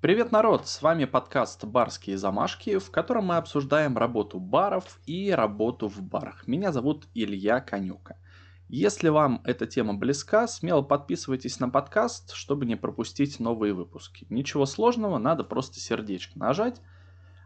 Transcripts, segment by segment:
Привет, народ! С вами подкаст «Барские замашки», в котором мы обсуждаем работу баров и работу в барах. Меня зовут Илья Конюка. Если вам эта тема близка, смело подписывайтесь на подкаст, чтобы не пропустить новые выпуски. Ничего сложного, надо просто сердечко нажать.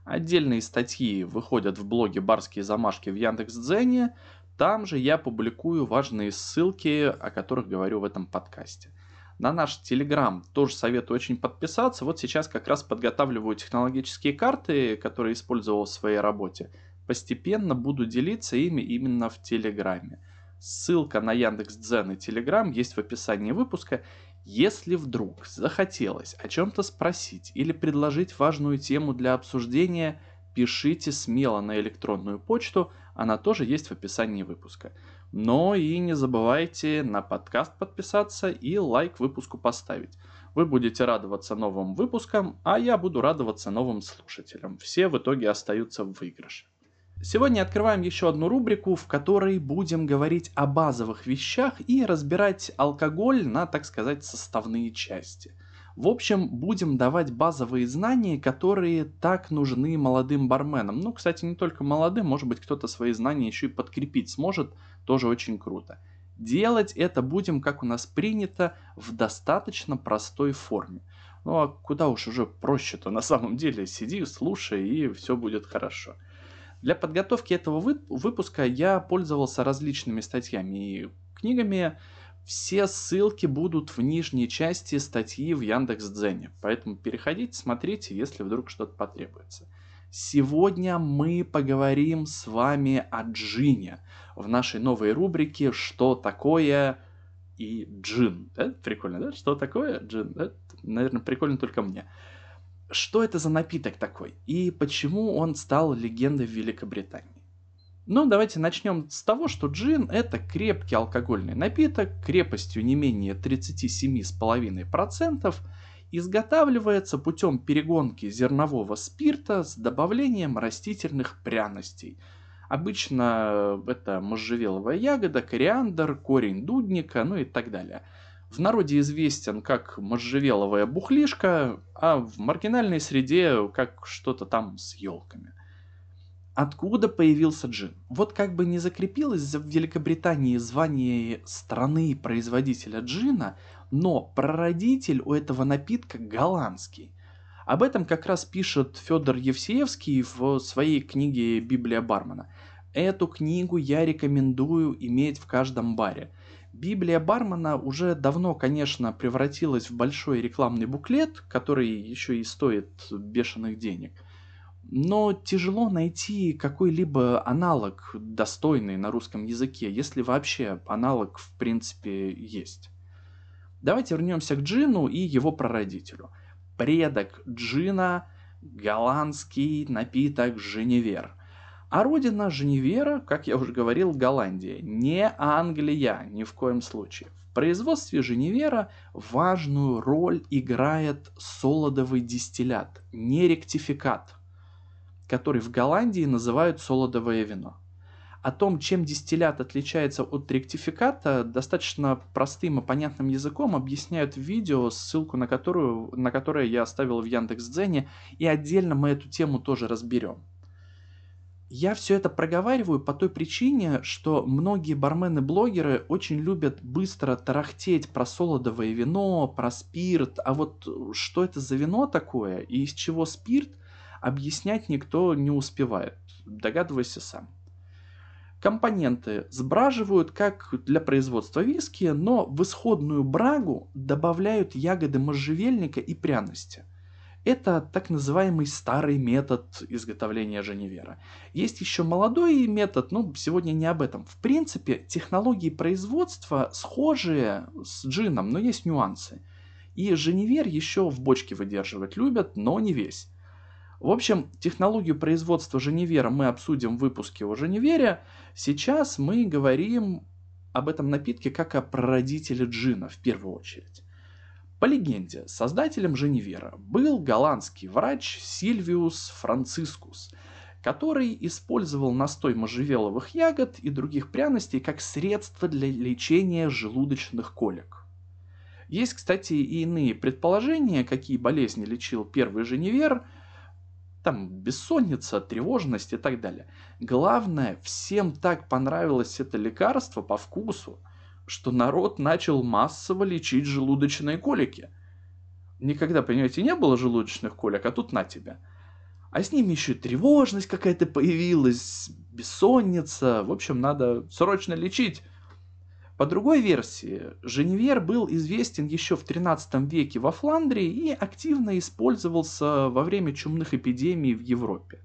Отдельные статьи выходят в блоге «Барские замашки» в Яндекс.Дзене. Там же я публикую важные ссылки, о которых говорю в этом подкасте – на наш Телеграм тоже советую очень подписаться. Вот сейчас как раз подготавливаю технологические карты, которые использовал в своей работе. Постепенно буду делиться ими именно в Телеграме. Ссылка на Яндекс.Дзен и Телеграм есть в описании выпуска. Если вдруг захотелось о чем-то спросить или предложить важную тему для обсуждения, пишите смело на электронную почту, она тоже есть в описании выпуска. Но и не забывайте на подкаст подписаться и лайк выпуску поставить. Вы будете радоваться новым выпускам, а я буду радоваться новым слушателям. Все в итоге остаются в выигрыше. Сегодня открываем еще одну рубрику, в которой будем говорить о базовых вещах и разбирать алкоголь на, так сказать, составные части. В общем, будем давать базовые знания, которые так нужны молодым барменам. Ну, кстати, не только молодым, может быть, кто-то свои знания еще и подкрепить сможет, тоже очень круто. Делать это будем, как у нас принято, в достаточно простой форме. Ну а куда уж уже проще-то на самом деле, сиди, слушай и все будет хорошо. Для подготовки этого выпуска я пользовался различными статьями и книгами, все ссылки будут в нижней части статьи в Яндекс.Дзене, поэтому переходите, смотрите, если вдруг что-то потребуется. Сегодня мы поговорим с вами о джине в нашей новой рубрике «Что такое и джин». Да? Прикольно, да? Что такое джин? Это, наверное, прикольно только мне. Что это за напиток такой и почему он стал легендой в Великобритании? Ну, давайте начнем с того, что джин – это крепкий алкогольный напиток крепостью не менее 37,5%, изготавливается путем перегонки зернового спирта с добавлением растительных пряностей. Обычно это можжевеловая ягода, кориандр, корень дудника, ну и так далее. В народе известен как можжевеловая бухлишка, а в маргинальной среде как что-то там с елками – Откуда появился джин? Вот как бы не закрепилось в Великобритании звание страны производителя джина, но прародитель у этого напитка голландский. Об этом как раз пишет Федор Евсеевский в своей книге «Библия бармена». Эту книгу я рекомендую иметь в каждом баре. Библия бармена уже давно, конечно, превратилась в большой рекламный буклет, который еще и стоит бешеных денег – но тяжело найти какой-либо аналог достойный на русском языке, если вообще аналог в принципе есть. Давайте вернемся к джину и его прародителю. Предок джина – голландский напиток Женевер. А родина Женевера, как я уже говорил, Голландия, не Англия ни в коем случае. В производстве Женевера важную роль играет солодовый дистиллят, не ректификат – который в Голландии называют солодовое вино. О том, чем дистиллят отличается от ректификата, достаточно простым и понятным языком объясняют в видео, ссылку на, которую, на которое я оставил в Яндекс.Дзене, и отдельно мы эту тему тоже разберем. Я все это проговариваю по той причине, что многие бармены-блогеры очень любят быстро тарахтеть про солодовое вино, про спирт, а вот что это за вино такое и из чего спирт, объяснять никто не успевает. Догадывайся сам. Компоненты сбраживают как для производства виски, но в исходную брагу добавляют ягоды можжевельника и пряности. Это так называемый старый метод изготовления Женевера. Есть еще молодой метод, но сегодня не об этом. В принципе, технологии производства схожие с джином, но есть нюансы. И Женевер еще в бочке выдерживать любят, но не весь. В общем, технологию производства Женевера мы обсудим в выпуске о Женевере. Сейчас мы говорим об этом напитке как о прародителе джина в первую очередь. По легенде, создателем Женевера был голландский врач Сильвиус Францискус, который использовал настой можжевеловых ягод и других пряностей как средство для лечения желудочных колик. Есть, кстати, и иные предположения, какие болезни лечил первый Женевер, там бессонница, тревожность и так далее. Главное, всем так понравилось это лекарство по вкусу, что народ начал массово лечить желудочные колики. Никогда, понимаете, не было желудочных колик, а тут на тебя. А с ними еще тревожность какая-то появилась, бессонница. В общем, надо срочно лечить. По другой версии, Женевьер был известен еще в 13 веке во Фландрии и активно использовался во время чумных эпидемий в Европе.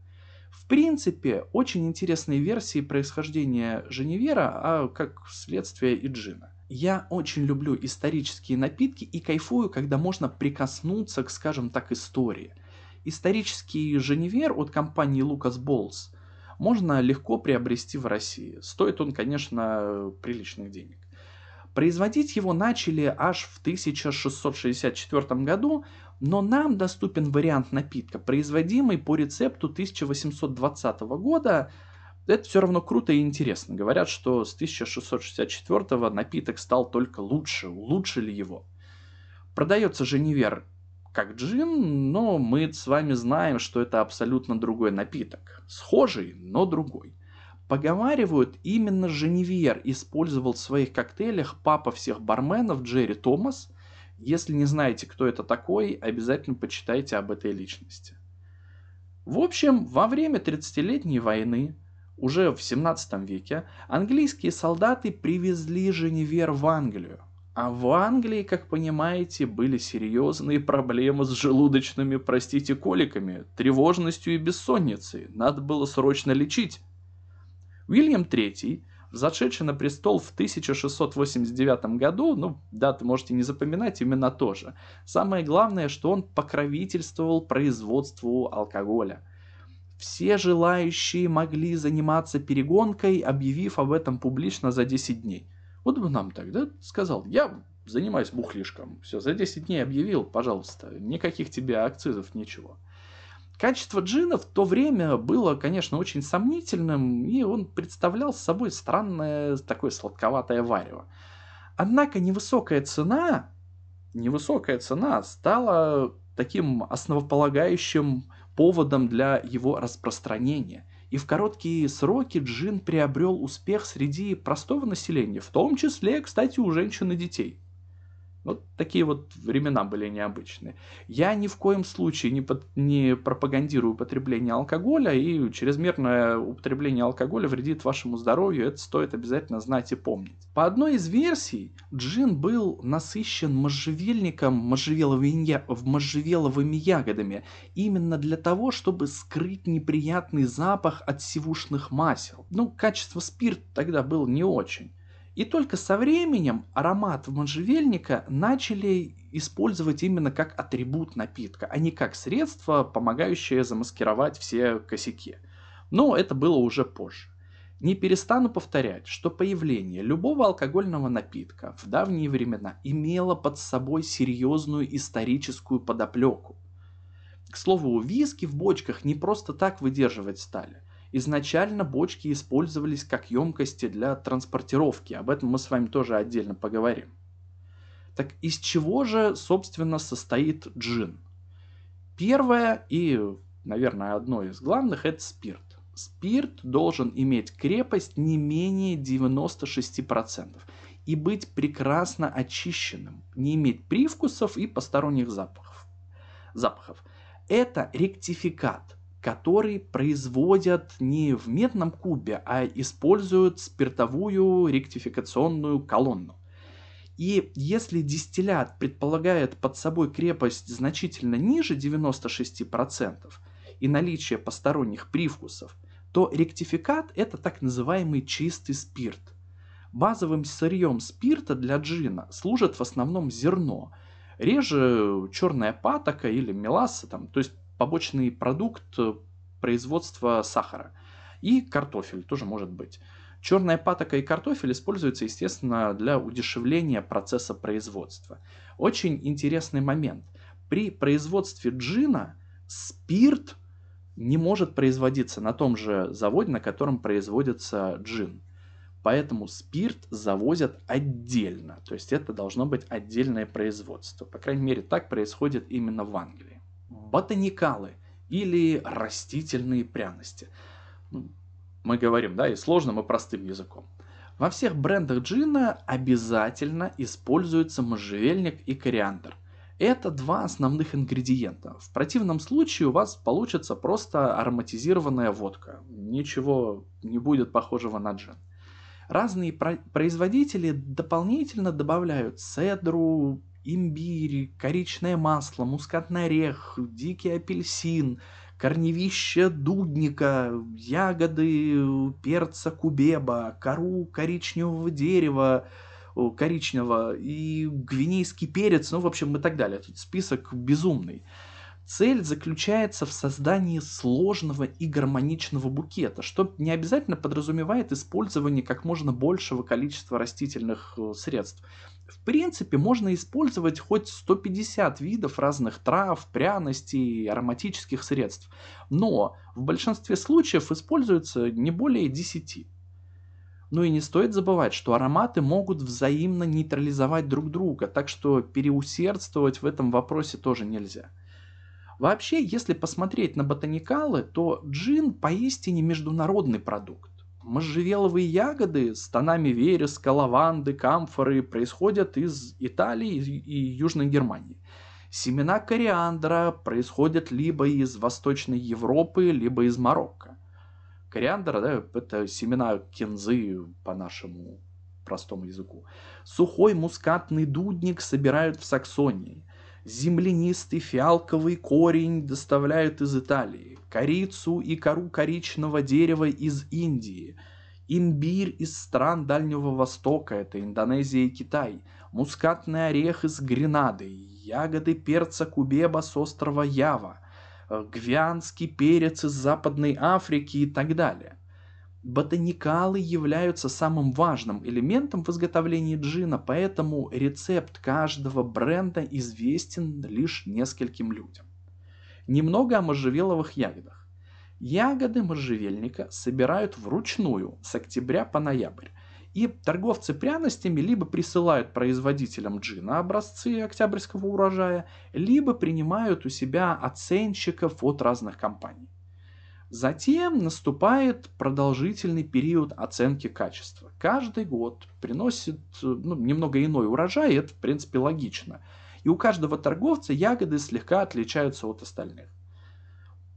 В принципе, очень интересные версии происхождения Женевьера, а как следствие и джина. Я очень люблю исторические напитки и кайфую, когда можно прикоснуться к, скажем так, истории. Исторический Женевьер от компании Lucas Balls можно легко приобрести в России. Стоит он, конечно, приличных денег. Производить его начали аж в 1664 году, но нам доступен вариант напитка, производимый по рецепту 1820 года. Это все равно круто и интересно. Говорят, что с 1664 напиток стал только лучше. Улучшили его. Продается Женевер как джин, но мы с вами знаем, что это абсолютно другой напиток. Схожий, но другой. Поговаривают, именно Женевьер использовал в своих коктейлях папа всех барменов Джерри Томас. Если не знаете, кто это такой, обязательно почитайте об этой личности. В общем, во время 30-летней войны, уже в 17 веке, английские солдаты привезли Женевьер в Англию. А в Англии, как понимаете, были серьезные проблемы с желудочными, простите, коликами, тревожностью и бессонницей. Надо было срочно лечить. Уильям III, взошедший на престол в 1689 году, ну, даты можете не запоминать, именно тоже. Самое главное, что он покровительствовал производству алкоголя. Все желающие могли заниматься перегонкой, объявив об этом публично за 10 дней. Вот бы нам тогда сказал, я занимаюсь бухлишком. Все, за 10 дней объявил, пожалуйста, никаких тебе акцизов, ничего. Качество джина в то время было, конечно, очень сомнительным, и он представлял собой странное такое сладковатое варево. Однако невысокая цена, невысокая цена стала таким основополагающим поводом для его распространения. И в короткие сроки джин приобрел успех среди простого населения, в том числе, кстати, у женщин и детей. Вот такие вот времена были необычные. Я ни в коем случае не, под, не пропагандирую употребление алкоголя, и чрезмерное употребление алкоголя вредит вашему здоровью, это стоит обязательно знать и помнить. По одной из версий, джин был насыщен можжевельником можжевеловыми, можжевеловыми ягодами именно для того, чтобы скрыть неприятный запах от сивушных масел. Ну, качество спирта тогда было не очень. И только со временем аромат можжевельника начали использовать именно как атрибут напитка, а не как средство, помогающее замаскировать все косяки. Но это было уже позже. Не перестану повторять, что появление любого алкогольного напитка в давние времена имело под собой серьезную историческую подоплеку. К слову, виски в бочках не просто так выдерживать стали. Изначально бочки использовались как емкости для транспортировки. Об этом мы с вами тоже отдельно поговорим. Так из чего же, собственно, состоит джин? Первое и, наверное, одно из главных – это спирт. Спирт должен иметь крепость не менее 96% и быть прекрасно очищенным, не иметь привкусов и посторонних запахов. запахов. Это ректификат который производят не в медном кубе, а используют спиртовую ректификационную колонну. И если дистиллят предполагает под собой крепость значительно ниже 96% и наличие посторонних привкусов, то ректификат это так называемый чистый спирт. Базовым сырьем спирта для джина служит в основном зерно, реже черная патока или меласса, там, то есть побочный продукт э, производства сахара. И картофель тоже может быть. Черная патока и картофель используются, естественно, для удешевления процесса производства. Очень интересный момент. При производстве джина спирт не может производиться на том же заводе, на котором производится джин. Поэтому спирт завозят отдельно. То есть это должно быть отдельное производство. По крайней мере, так происходит именно в Англии. Ботаникалы или растительные пряности. Ну, мы говорим, да, и сложным, и простым языком. Во всех брендах джина обязательно используется можжевельник и кориандр. Это два основных ингредиента. В противном случае у вас получится просто ароматизированная водка. Ничего не будет похожего на джин. Разные производители дополнительно добавляют цедру, имбирь, коричное масло, мускатный орех, дикий апельсин, корневище дудника, ягоды перца кубеба, кору коричневого дерева, коричневого и гвинейский перец, ну, в общем, и так далее. Тут список безумный. Цель заключается в создании сложного и гармоничного букета, что не обязательно подразумевает использование как можно большего количества растительных э, средств. В принципе, можно использовать хоть 150 видов разных трав, пряностей, ароматических средств, но в большинстве случаев используется не более 10. Ну и не стоит забывать, что ароматы могут взаимно нейтрализовать друг друга, так что переусердствовать в этом вопросе тоже нельзя. Вообще, если посмотреть на ботаникалы, то джин поистине международный продукт. Можжевеловые ягоды с тонами вереска, лаванды, камфоры происходят из Италии и Южной Германии. Семена кориандра происходят либо из Восточной Европы, либо из Марокко. Кориандр, да, это семена кинзы по нашему простому языку. Сухой мускатный дудник собирают в Саксонии – Землянистый фиалковый корень доставляют из Италии, корицу и кору коричного дерева из Индии, имбирь из стран Дальнего Востока, это Индонезия и Китай, мускатный орех из Гренады, ягоды перца кубеба с острова Ява, э, гвианский перец из Западной Африки и так далее. Ботаникалы являются самым важным элементом в изготовлении джина, поэтому рецепт каждого бренда известен лишь нескольким людям. Немного о можжевеловых ягодах. Ягоды можжевельника собирают вручную с октября по ноябрь. И торговцы пряностями либо присылают производителям джина образцы октябрьского урожая, либо принимают у себя оценщиков от разных компаний. Затем наступает продолжительный период оценки качества. Каждый год приносит ну, немного иной урожай, это в принципе логично. И у каждого торговца ягоды слегка отличаются от остальных.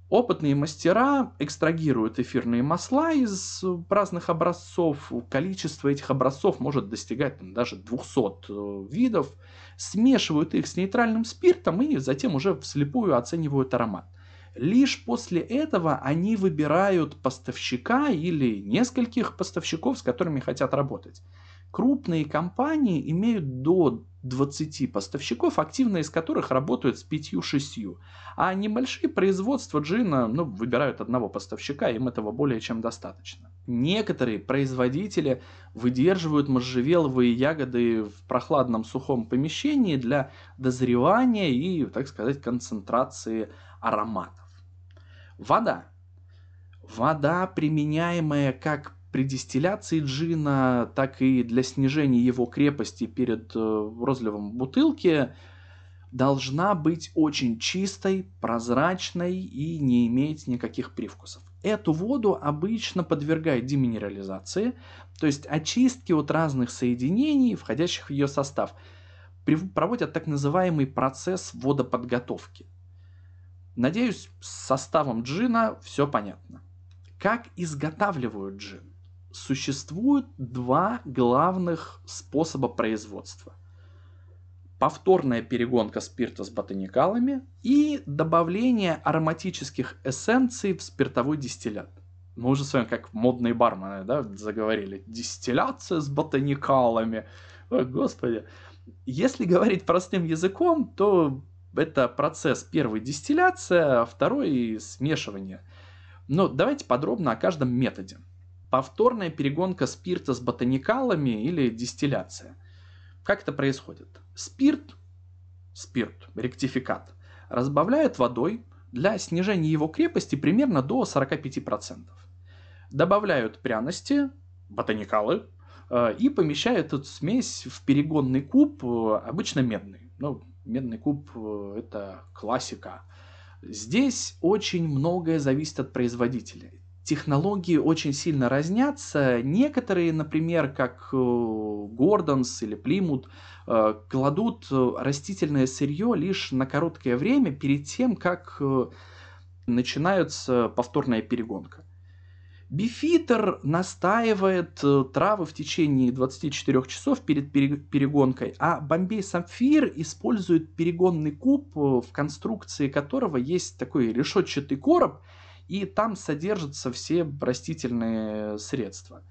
Опытные мастера экстрагируют эфирные масла из разных образцов. Количество этих образцов может достигать там, даже 200 э, видов. Смешивают их с нейтральным спиртом и затем уже вслепую оценивают аромат. Лишь после этого они выбирают поставщика или нескольких поставщиков, с которыми хотят работать. Крупные компании имеют до 20 поставщиков, активные из которых работают с 5-6. А небольшие производства джина ну, выбирают одного поставщика, им этого более чем достаточно. Некоторые производители выдерживают можжевеловые ягоды в прохладном сухом помещении для дозревания и, так сказать, концентрации аромата. Вода. Вода, применяемая как при дистилляции джина, так и для снижения его крепости перед э, розливом в бутылке, должна быть очень чистой, прозрачной и не иметь никаких привкусов. Эту воду обычно подвергают деминерализации, то есть очистке от разных соединений, входящих в ее состав. Проводят так называемый процесс водоподготовки. Надеюсь, с составом джина все понятно. Как изготавливают джин? Существует два главных способа производства. Повторная перегонка спирта с ботаникалами и добавление ароматических эссенций в спиртовой дистиллят. Мы уже с вами как модные бармены да, заговорили. Дистилляция с ботаникалами. О, господи. Если говорить простым языком, то это процесс первый дистилляция, а второй смешивание. Но давайте подробно о каждом методе. Повторная перегонка спирта с ботаникалами или дистилляция. Как это происходит? Спирт, спирт, ректификат, разбавляют водой для снижения его крепости примерно до 45%. Добавляют пряности, ботаникалы, э, и помещают эту смесь в перегонный куб, э, обычно медный. Ну, медный куб – это классика. Здесь очень многое зависит от производителя. Технологии очень сильно разнятся. Некоторые, например, как Гордонс или Плимут, кладут растительное сырье лишь на короткое время перед тем, как начинается повторная перегонка. Бифитер настаивает э, травы в течение 24 часов перед перегонкой, а Бомбей Самфир использует перегонный куб, э, в конструкции которого есть такой решетчатый короб, и там содержатся все растительные средства.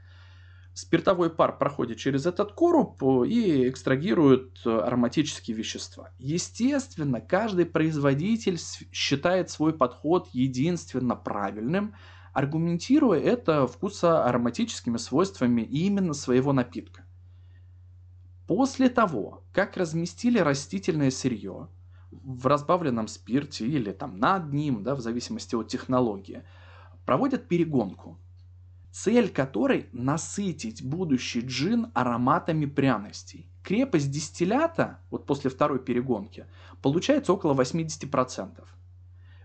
Спиртовой пар проходит через этот короб э, и экстрагирует ароматические вещества. Естественно, каждый производитель считает свой подход единственно правильным – аргументируя это вкусоароматическими свойствами именно своего напитка. После того, как разместили растительное сырье в разбавленном спирте или там над ним, да, в зависимости от технологии, проводят перегонку, цель которой насытить будущий джин ароматами пряностей. Крепость дистиллята, вот после второй перегонки, получается около 80%.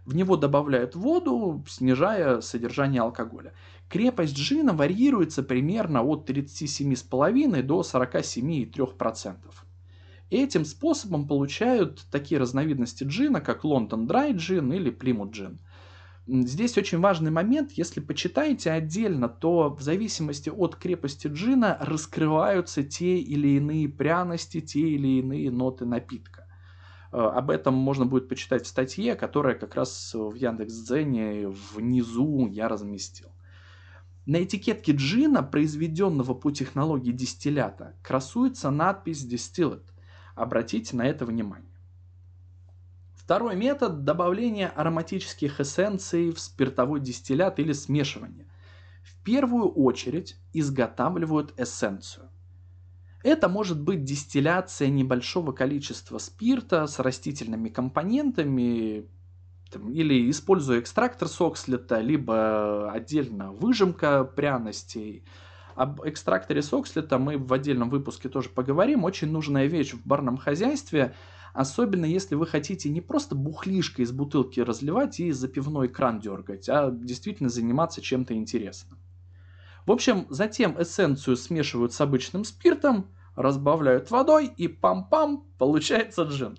В него добавляют воду, снижая содержание алкоголя. Крепость джина варьируется примерно от 37,5 до 47,3%. Этим способом получают такие разновидности джина, как London Dry Gin или Plymouth Gin. Здесь очень важный момент, если почитаете отдельно, то в зависимости от крепости джина раскрываются те или иные пряности, те или иные ноты напитка. Э, об этом можно будет почитать в статье, которая как раз в Яндекс.Дзене внизу я разместил. На этикетке джина, произведенного по технологии дистиллята, красуется надпись Distilled. Обратите на это внимание. Второй метод – добавление ароматических эссенций в спиртовой дистиллят или смешивание. В первую очередь изготавливают эссенцию. Это может быть дистилляция небольшого количества спирта с растительными компонентами, там, или используя экстрактор сокслета, либо отдельно выжимка пряностей. Об экстракторе сокслета мы в отдельном выпуске тоже поговорим. Очень нужная вещь в барном хозяйстве, особенно если вы хотите не просто бухлишко из бутылки разливать и за пивной кран дергать, а действительно заниматься чем-то интересным. В общем, затем эссенцию смешивают с обычным спиртом, разбавляют водой и пам-пам, получается джин.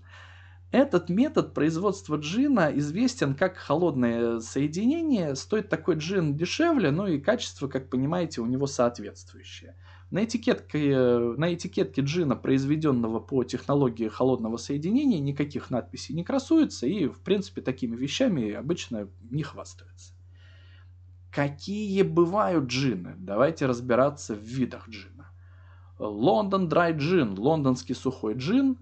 Этот метод производства джина известен как холодное соединение. Стоит такой джин дешевле, ну и качество, как понимаете, у него соответствующее. На этикетке, на этикетке джина, произведенного по технологии холодного соединения, никаких надписей не красуется и, в принципе, такими вещами обычно не хвастаются. Какие бывают джины? Давайте разбираться в видах джина. Лондон Dry Gin, лондонский сухой джин,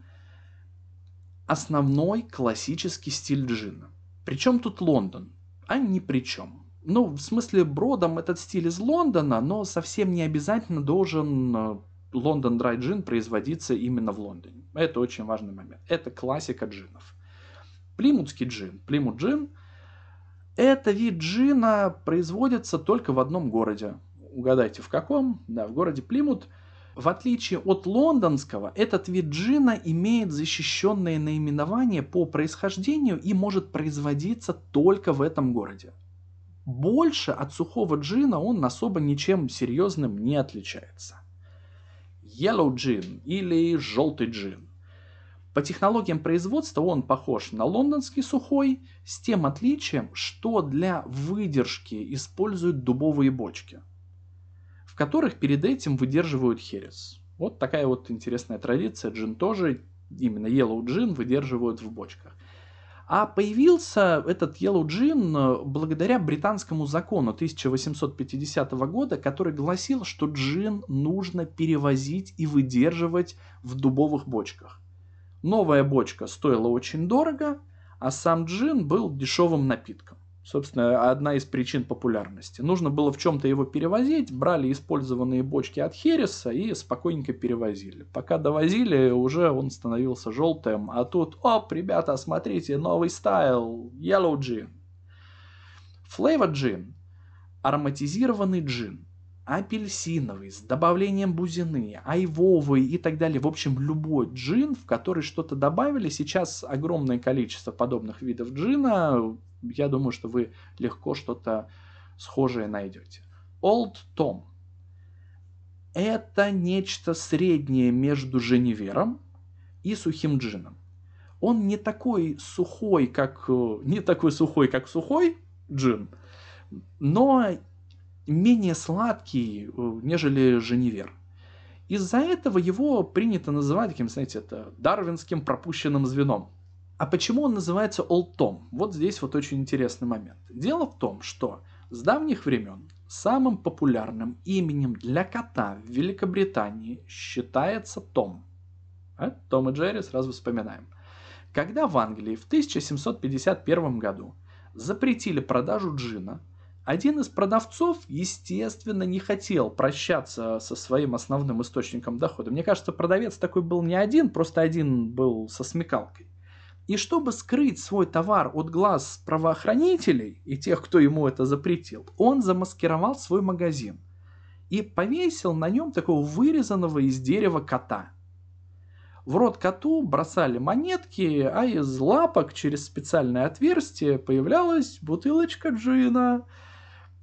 основной классический стиль джина. Причем тут Лондон? А ни при чем. Ну, в смысле, бродом этот стиль из Лондона, но совсем не обязательно должен Лондон Dry Gin производиться именно в Лондоне. Это очень важный момент. Это классика джинов. Плимутский джин. Плимут джин это вид джина производится только в одном городе. Угадайте, в каком? Да, в городе Плимут. В отличие от лондонского, этот вид джина имеет защищенное наименование по происхождению и может производиться только в этом городе. Больше от сухого джина он особо ничем серьезным не отличается. Yellow джин или желтый джин. По технологиям производства он похож на лондонский сухой, с тем отличием, что для выдержки используют дубовые бочки, в которых перед этим выдерживают херес. Вот такая вот интересная традиция. Джин тоже, именно Yellow Gin выдерживают в бочках. А появился этот Yellow Gin благодаря британскому закону 1850 года, который гласил, что джин нужно перевозить и выдерживать в дубовых бочках. Новая бочка стоила очень дорого, а сам джин был дешевым напитком. Собственно, одна из причин популярности. Нужно было в чем-то его перевозить, брали использованные бочки от Хереса и спокойненько перевозили. Пока довозили, уже он становился желтым, а тут, оп, ребята, смотрите, новый стайл, Yellow Gin. Flavor Gin – ароматизированный джин. Апельсиновый, с добавлением бузины, айвовый и так далее. В общем, любой джин, в который что-то добавили. Сейчас огромное количество подобных видов джина. Я думаю, что вы легко что-то схожее найдете. Old Tom. Это нечто среднее между женевером и сухим джином. Он не такой сухой, как не такой сухой, как сухой джин, но менее сладкий, э, нежели Женевер. Из-за этого его принято называть таким, знаете, это дарвинским пропущенным звеном. А почему он называется Old Tom? Вот здесь вот очень интересный момент. Дело в том, что с давних времен самым популярным именем для кота в Великобритании считается Том. А? Том и Джерри сразу вспоминаем. Когда в Англии в 1751 году запретили продажу джина, один из продавцов, естественно, не хотел прощаться со своим основным источником дохода. Мне кажется, продавец такой был не один, просто один был со смекалкой. И чтобы скрыть свой товар от глаз правоохранителей и тех, кто ему это запретил, он замаскировал свой магазин и повесил на нем такого вырезанного из дерева кота. В рот коту бросали монетки, а из лапок через специальное отверстие появлялась бутылочка джина –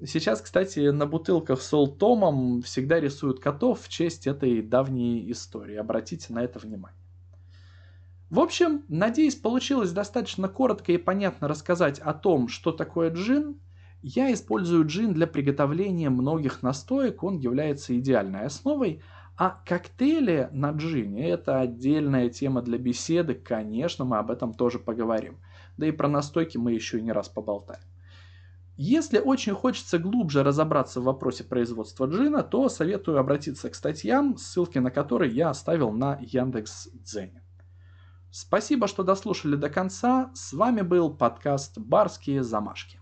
Сейчас, кстати, на бутылках с Олтомом всегда рисуют котов в честь этой давней истории. Обратите на это внимание. В общем, надеюсь, получилось достаточно коротко и понятно рассказать о том, что такое джин. Я использую джин для приготовления многих настоек, он является идеальной основой. А коктейли на джине – это отдельная тема для беседы, конечно, мы об этом тоже поговорим. Да и про настойки мы еще не раз поболтаем. Если очень хочется глубже разобраться в вопросе производства джина, то советую обратиться к статьям, ссылки на которые я оставил на Яндекс.Дзене. Спасибо, что дослушали до конца. С вами был подкаст «Барские замашки».